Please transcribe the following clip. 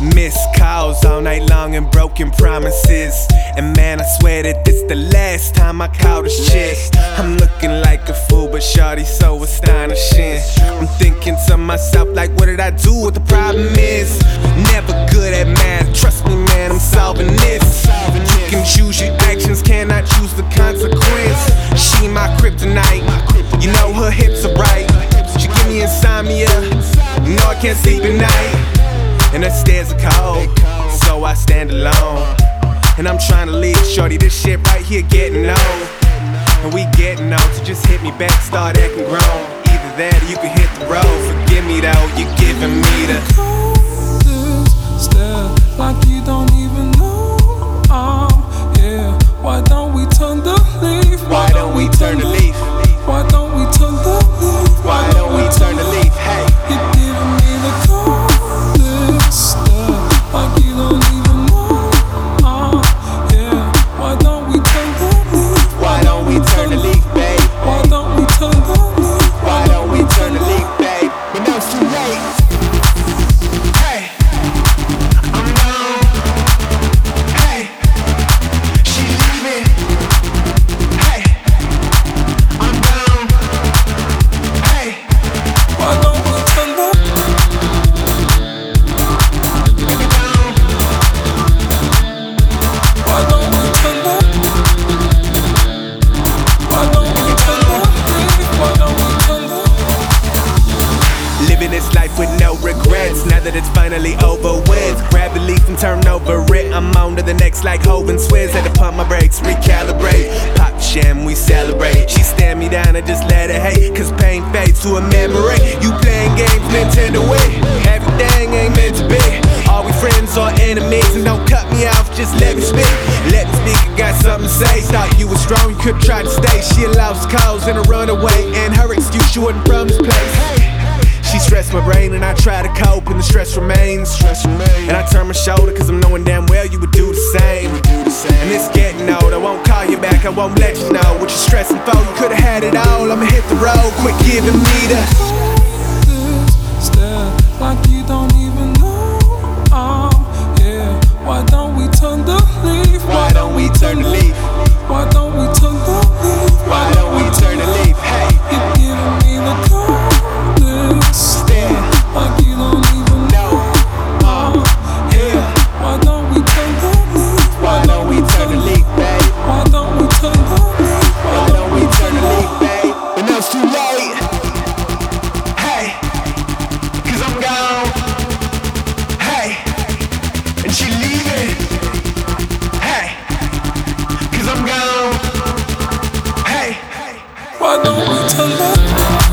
Missed calls all night long and broken promises. And man, I swear that this the last time I call this chick. I'm looking like a fool, but shawty so astonishing. I'm thinking to myself, like, what did I do? What the problem is? Never good at math. Trust me, man, I'm solving this. You can choose your actions, cannot choose the consequence. She my kryptonite. You know her hips are right. She give me insomnia. Know I can't sleep at night. And the stairs are cold, so I stand alone. And I'm trying to leave, shorty, this shit right here getting old. And we getting old, so just hit me back, start acting grown. Either that or you can hit the road. Forgive me though, you're giving me the that it's finally over with, grab the leaf and turn over it. I'm on to the next like Hov and Swizz. Had to pump my brakes, recalibrate. Pop sham, we celebrate. She stare me down and just let her hate. Cause pain fades to a memory. You playing games, Nintendo Wii. Everything ain't meant to be. Are we friends or enemies? And don't cut me off, just let me speak. Let me speak, I got something to say. Thought you were strong, you could try to stay. She allows calls and a runaway. And her excuse, she wasn't from this place. She stressed my brain and I try to cope and the stress remains. Stress remains. And I turn my shoulder cause I'm knowing damn well you would do the same. And it's getting old, I won't call you back, I won't let you know what you're stressing for. You could've had it all, I'ma hit the road, quit giving me the. Stare like you don't even Why don't we tell her?